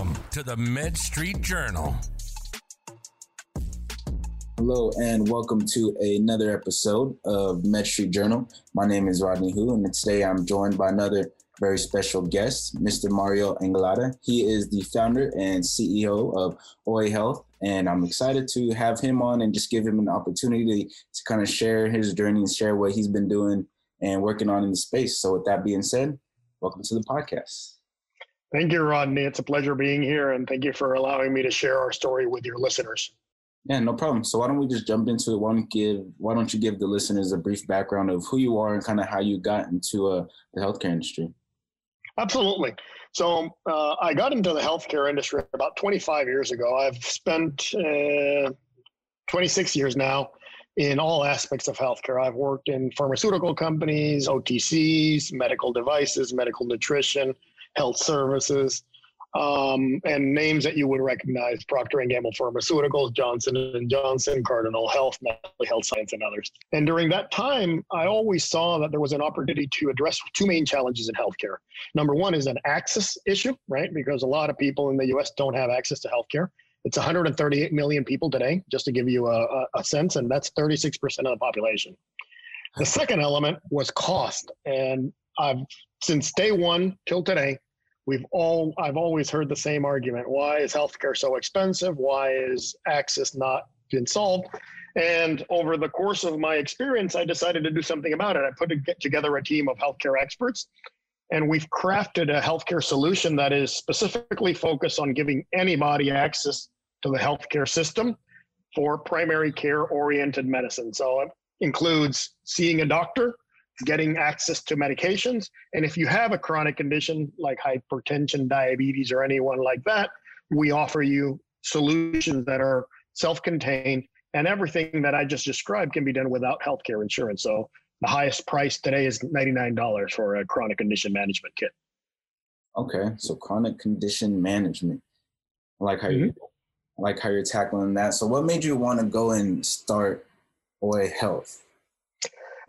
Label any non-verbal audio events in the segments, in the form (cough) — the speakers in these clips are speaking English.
Welcome to the Med Street Journal. Hello, and welcome to another episode of Med Street Journal. My name is Rodney Hu, and today I'm joined by another very special guest, Mr. Mario Anglada. He is the founder and CEO of Hoy Health, and I'm excited to have him on and just give him an opportunity to kind of share his journey and share what he's been doing and working on in the space. So, with that being said, welcome to the podcast. Thank you, Rodney. It's a pleasure being here, and thank you for allowing me to share our story with your listeners. Yeah, no problem. So why don't we just jump into it? Why don't give Why don't you give the listeners a brief background of who you are and kind of how you got into uh, the healthcare industry? Absolutely. So uh, I got into the healthcare industry about 25 years ago. I've spent uh, 26 years now in all aspects of healthcare. I've worked in pharmaceutical companies, OTCs, medical devices, medical nutrition, health services, um, and names that you would recognize: Procter and Gamble Pharmaceuticals, Johnson and Johnson, Cardinal Health, Nestle Health Science, and others. And during that time, I always saw that there was an opportunity to address two main challenges in healthcare. Number one is an access issue, right? Because a lot of people in the U.S. don't have access to healthcare. It's 138 million people today, just to give you a, a sense, and that's 36% of the population. The second element was cost, and I've since day one till today we've all I've always heard the same argument. Why is healthcare so expensive? Why is access not been solved? And over the course of my experience, I decided to do something about it. I put together a team of healthcare experts, and we've crafted a healthcare solution that is specifically focused on giving anybody access to the healthcare system for primary care oriented medicine. So it includes seeing a doctor, getting access to medications. And if you have a chronic condition like hypertension, diabetes, or anyone like that, we offer you solutions that are self contained. And everything that I just described can be done without healthcare insurance. So the highest price today is $99 for a chronic condition management kit. Okay. So chronic condition management. I like how mm-hmm. you I like how you're tackling that. So what made you want to go and start Hoy Health?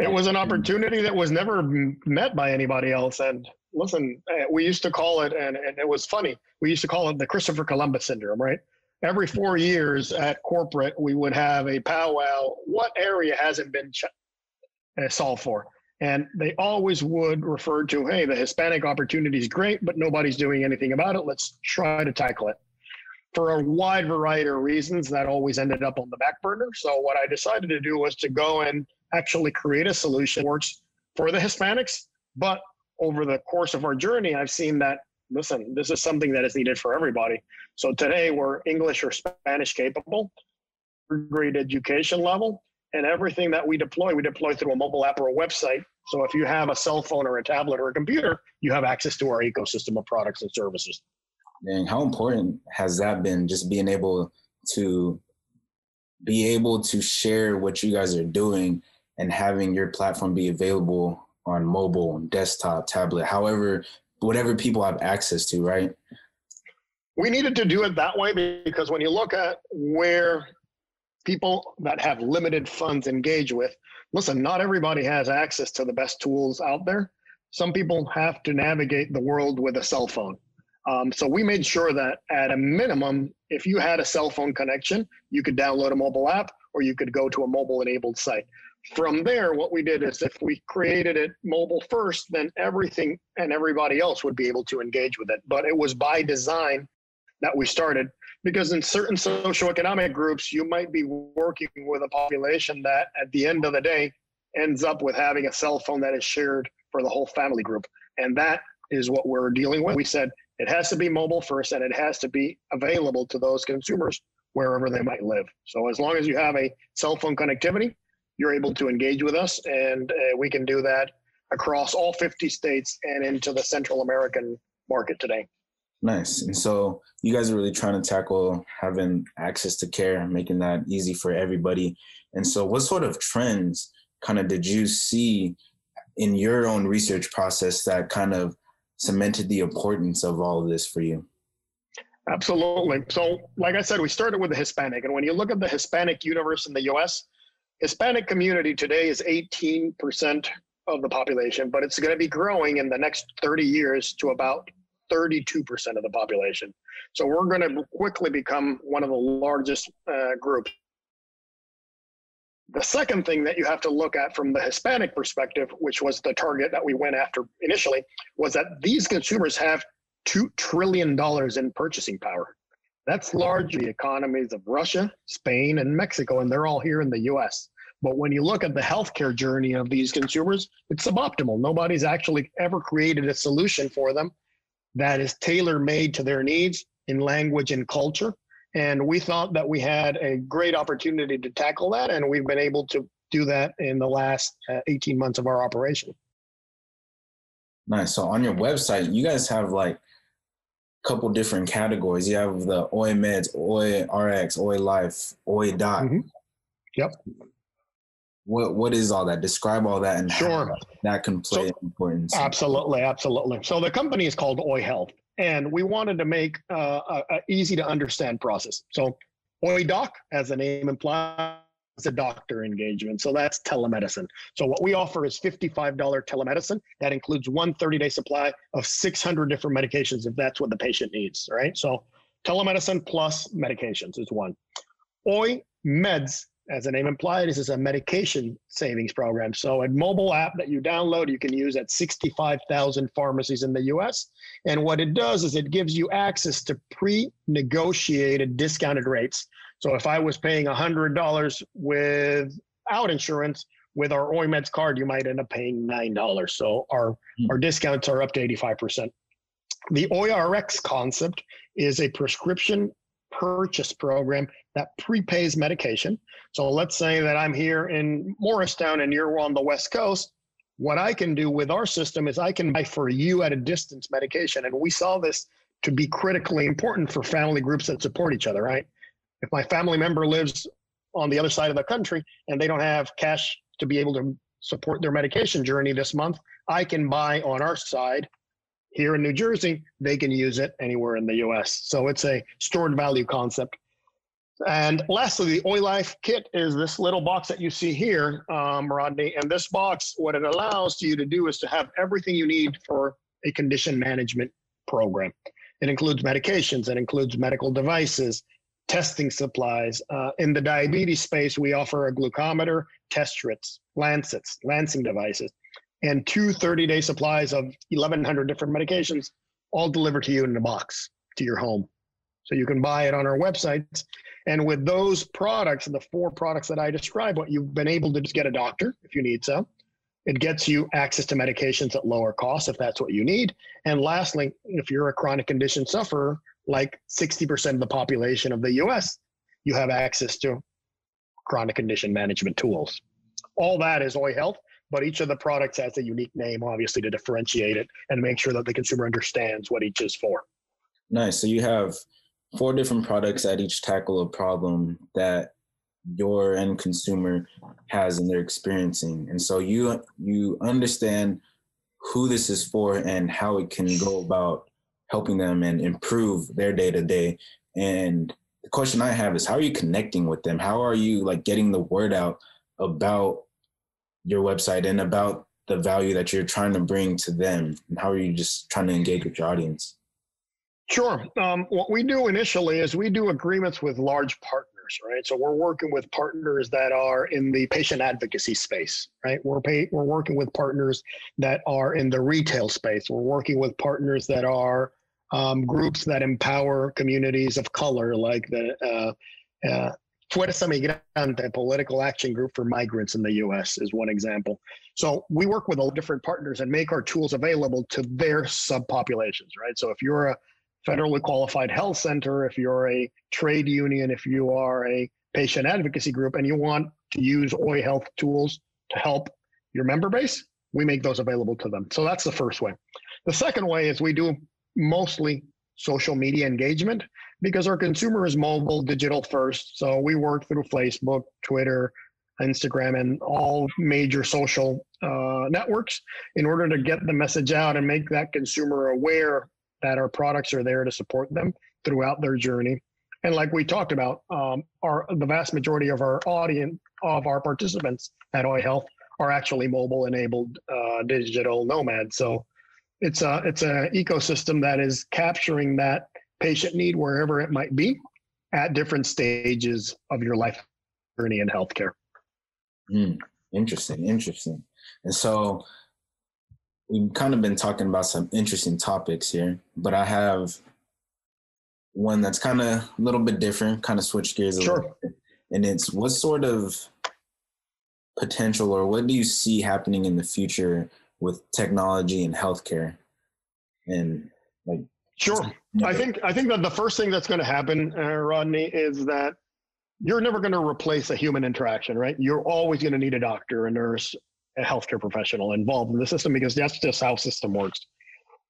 It was an opportunity that was never met by anybody else. And listen, eh, we used to call it, and, and it was funny, we used to call it the Christopher Columbus syndrome, right? Every four years at corporate, we would have a powwow. What area hasn't been ch- uh, solved for? And they always would refer to, hey, the Hispanic opportunity is great, but nobody's doing anything about it. Let's try to tackle it. For a wide variety of reasons, that always ended up on the back burner. So, what I decided to do was to go and actually create a solution works for the Hispanics. But over the course of our journey, I've seen that listen, this is something that is needed for everybody. So today we're English or Spanish capable, grade education level, and everything that we deploy, we deploy through a mobile app or a website. So if you have a cell phone or a tablet or a computer, you have access to our ecosystem of products and services. And how important has that been just being able to be able to share what you guys are doing and having your platform be available on mobile, desktop, tablet, however, whatever people have access to, right? We needed to do it that way because when you look at where people that have limited funds engage with, listen, not everybody has access to the best tools out there. Some people have to navigate the world with a cell phone. Um, so we made sure that at a minimum, if you had a cell phone connection, you could download a mobile app or you could go to a mobile enabled site. From there, what we did is if we created it mobile first, then everything and everybody else would be able to engage with it. But it was by design that we started because in certain socioeconomic groups, you might be working with a population that at the end of the day ends up with having a cell phone that is shared for the whole family group. And that is what we're dealing with. We said it has to be mobile first and it has to be available to those consumers wherever they might live. So as long as you have a cell phone connectivity, you're able to engage with us, and uh, we can do that across all 50 states and into the Central American market today. Nice. And so you guys are really trying to tackle having access to care, making that easy for everybody. And so, what sort of trends kind of did you see in your own research process that kind of cemented the importance of all of this for you? Absolutely. So, like I said, we started with the Hispanic. And when you look at the Hispanic universe in the US, Hispanic community today is 18% of the population, but it's going to be growing in the next 30 years to about 32% of the population. So we're going to quickly become one of the largest uh, groups. The second thing that you have to look at from the Hispanic perspective, which was the target that we went after initially, was that these consumers have $2 trillion in purchasing power. That's largely the economies of Russia, Spain, and Mexico, and they're all here in the US. But when you look at the healthcare journey of these consumers, it's suboptimal. Nobody's actually ever created a solution for them that is tailor made to their needs in language and culture. And we thought that we had a great opportunity to tackle that, and we've been able to do that in the last uh, 18 months of our operation. Nice. So on your website, you guys have like couple different categories. You have the Hoy Meds, Hoy RX, Hoy Life, Hoy Doc. Mm-hmm. Yep what what is all that? Describe all that and sure that can play so, importance. Absolutely, absolutely. So the company is called Hoy Health, and we wanted to make uh, a, a easy to understand process. So Hoy Doc, as the name implies, a doctor engagement. So that's telemedicine. So what we offer is $55 telemedicine. That includes one 30-day supply of 600 different medications if that's what the patient needs, right? So telemedicine plus medications is one. Hoy Meds as the name implies, this is a medication savings program. So, a mobile app that you download, you can use at 65,000 pharmacies in the US. And what it does is it gives you access to pre negotiated discounted rates. So, if I was paying $100 without insurance, with our HOYMEDS card, you might end up paying $9. So, our, mm. our discounts are up to 85%. The HOYRX concept is a prescription purchase program that prepays medication. So let's say that I'm here in Morristown and you're on the West Coast. What I can do with our system is I can buy for you at a distance medication. And we saw this to be critically important for family groups that support each other, right? If my family member lives on the other side of the country and they don't have cash to be able to support their medication journey this month, I can buy on our side here in New Jersey, they can use it anywhere in the US. So it's a stored value concept. And lastly, the Hoy Life kit is this little box that you see here, um, Rodney. And this box, what it allows you to do is to have everything you need for a condition management program. It includes medications, it includes medical devices, testing supplies. Uh, in the diabetes space, we offer a glucometer, test strips, lancets, lancing devices, and two 30 day supplies of 1,100 different medications, all delivered to you in a box to your home. So you can buy it on our website and with those products, the four products that I described, what you've been able to just get a doctor if you need so. It gets you access to medications at lower cost if that's what you need. And lastly, if you're a chronic condition sufferer, like 60% of the population of the US, you have access to chronic condition management tools. All that is Hoy Health, but each of the products has a unique name, obviously, to differentiate it and make sure that the consumer understands what each is for. Nice. So you have four different products that each tackle a problem that your end consumer has and they're experiencing and so you you understand who this is for and how it can go about helping them and improve their day to day and the question i have is how are you connecting with them how are you like getting the word out about your website and about the value that you're trying to bring to them and how are you just trying to engage with your audience Sure. Um, what we do initially is we do agreements with large partners, right? So we're working with partners that are in the patient advocacy space, right? We're pay, we're working with partners that are in the retail space. We're working with partners that are um, groups that empower communities of color, like the uh, uh, Fuerza Migrante, political action group for migrants in the U.S. is one example. So we work with all different partners and make our tools available to their subpopulations, right? So if you're a federally qualified health center, if you're a trade union, if you are a patient advocacy group, and you want to use Hoy Health tools to help your member base, we make those available to them. So that's the first way. The second way is we do mostly social media engagement because our consumer is mobile, digital first. So we work through Facebook, Twitter, Instagram, and all major social uh, networks in order to get the message out and make that consumer aware that our products are there to support them throughout their journey. And like we talked about, um, our the vast majority of our audience of our participants at Hoy Health are actually mobile enabled uh, digital nomads. So it's a it's an ecosystem that is capturing that patient need wherever it might be at different stages of your life journey in healthcare. Mm, interesting, interesting. And so we've kind of been talking about some interesting topics here, but I have one that's kind of a little bit different, kind of switch gears a sure. little bit. And it's what sort of potential or what do you see happening in the future with technology and healthcare? And like Sure. I think I think that the first thing that's going to happen, uh, Rodney, is that you're never going to replace a human interaction, right? You're always going to need a doctor, a nurse, a healthcare professional involved in the system because that's just how system works.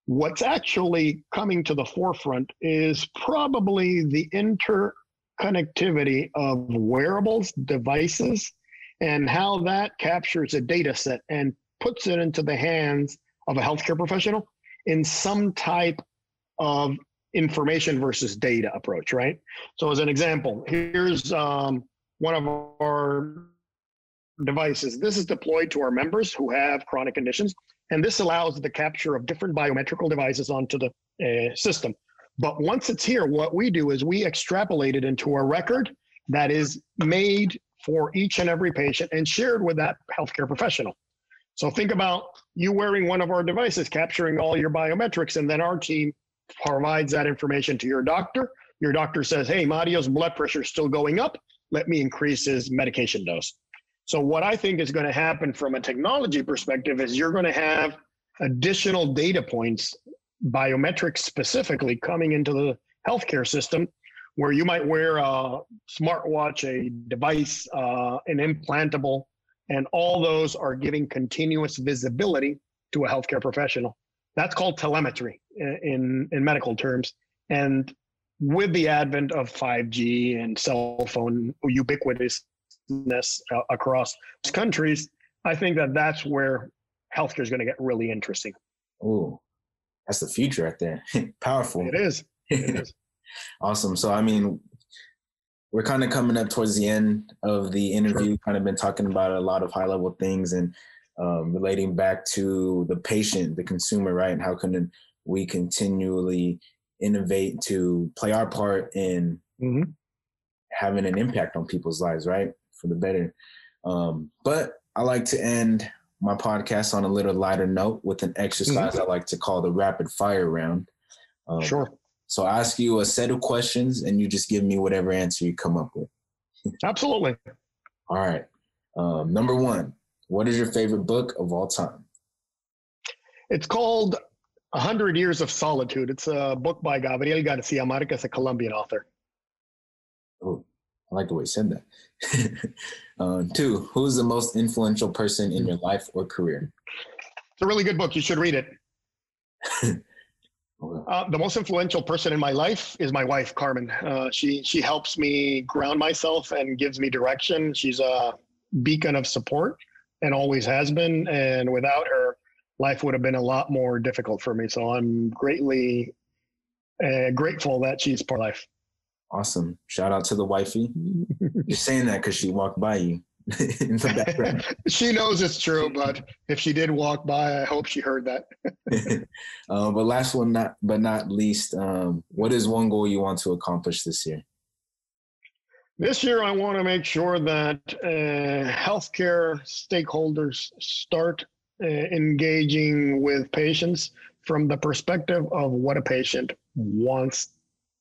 What's actually coming to the forefront is probably the interconnectivity of wearables, devices, and how that captures a data set and puts it into the hands of a healthcare professional in some type of information versus data approach, right? So, as an example, here's um, one of our devices. This is deployed to our members who have chronic conditions, and this allows the capture of different biometrical devices onto the uh, system. But once it's here, what we do is we extrapolate it into a record that is made for each and every patient and shared with that healthcare professional. So think about you wearing one of our devices, capturing all your biometrics, and then our team provides that information to your doctor. Your doctor says, hey, Mario's blood pressure is still going up. Let me increase his medication dose. So, what I think is going to happen from a technology perspective is you're going to have additional data points, biometrics specifically, coming into the healthcare system where you might wear a smartwatch, a device, uh, an implantable, and all those are giving continuous visibility to a healthcare professional. That's called telemetry in, in medical terms. And with the advent of 5G and cell phone ubiquitousness uh, across countries, I think that that's where healthcare is going to get really interesting. Oh, that's the future right there. (laughs) Powerful. It is. It is. (laughs) awesome. So, I mean, we're kind of coming up towards the end of the interview. Kind of been talking about a lot of high level things and um, relating back to the patient, the consumer, right? And how can we continually innovate to play our part in mm-hmm. having an impact on people's lives, right? For the better. Um, but I like to end my podcast on a little lighter note with an exercise mm-hmm. I like to call the rapid fire round. Um, sure. So I ask you a set of questions and you just give me whatever answer you come up with. Absolutely. All right. Um, number one, what is your favorite book of all time? It's called A Hundred Years of Solitude. It's a book by Gabriel Garcia Marquez, a Colombian author. Oh, I like the way you said that. (laughs) uh, two, who is the most influential person in your life or career? It's a really good book. You should read it. (laughs) Uh, the most influential person in my life is my wife, Carmen. Uh, she she helps me ground myself and gives me direction. She's a beacon of support and always has been. And without her, life would have been a lot more difficult for me. So I'm greatly uh, grateful that she's part of life. Awesome. Shout out to the wifey. You're saying that because she walked by you (laughs) in the background. (laughs) she knows it's true, but if she did walk by, I hope she heard that. (laughs) uh, but last one, not but not least, um, what is one goal you want to accomplish this year? This year, I want to make sure that uh, healthcare stakeholders start uh, engaging with patients from the perspective of what a patient wants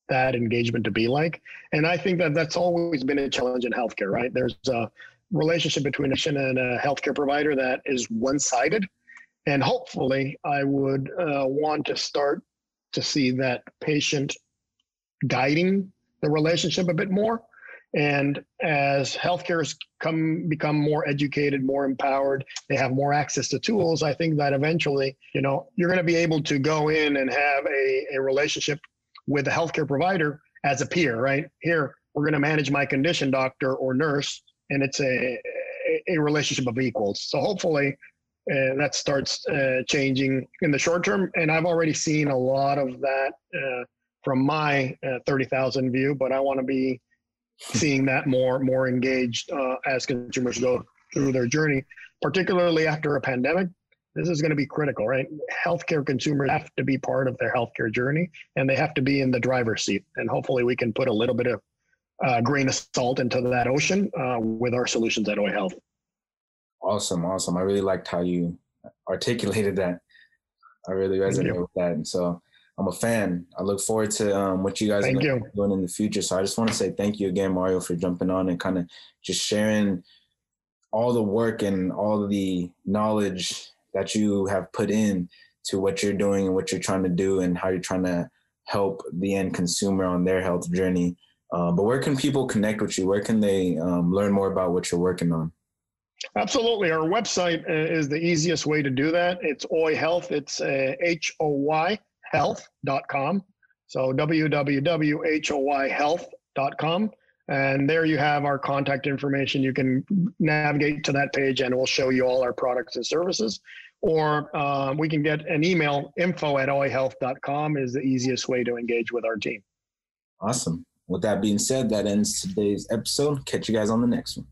that engagement to be like. And I think that that's always been a challenge in healthcare, right? There's a relationship between a patient and a healthcare provider that is one sided. And hopefully, I would uh, want to start to see that patient guiding the relationship a bit more and as healthcare has come become more educated, more empowered, they have more access to tools. I think that eventually, you know, you're going to be able to go in and have a, a relationship with a healthcare provider as a peer, right? Here, we're going to manage my condition, doctor or nurse, and it's a a relationship of equals. So hopefully, uh, that starts uh, changing in the short term. And I've already seen a lot of that uh, from my uh, 30,000 view, but I want to be seeing that more more engaged uh, as consumers go through their journey, particularly after a pandemic. This is going to be critical, right? Healthcare consumers have to be part of their healthcare journey and they have to be in the driver's seat. And hopefully we can put a little bit of uh, grain of salt into that ocean uh, with our solutions at Hoy Health. Awesome, awesome. I really liked how you articulated that. I really resonate with that. And so I'm a fan. I look forward to um, what you guys thank are doing in the future. So I just want to say thank you again, Mario, for jumping on and kind of just sharing all the work and all the knowledge that you have put in to what you're doing and what you're trying to do and how you're trying to help the end consumer on their health journey. Um, but where can people connect with you? Where can they um, learn more about what you're working on? Absolutely. Our website uh, is the easiest way to do that. It's Hoy Health. It's uh, H O Y health.com. So www.hoyhealth.com. And there you have our contact information. You can navigate to that page and we'll show you all our products and services. Or uh, we can get an email info at hoyhealth.com is the easiest way to engage with our team. Awesome. With that being said, that ends today's episode. Catch you guys on the next one.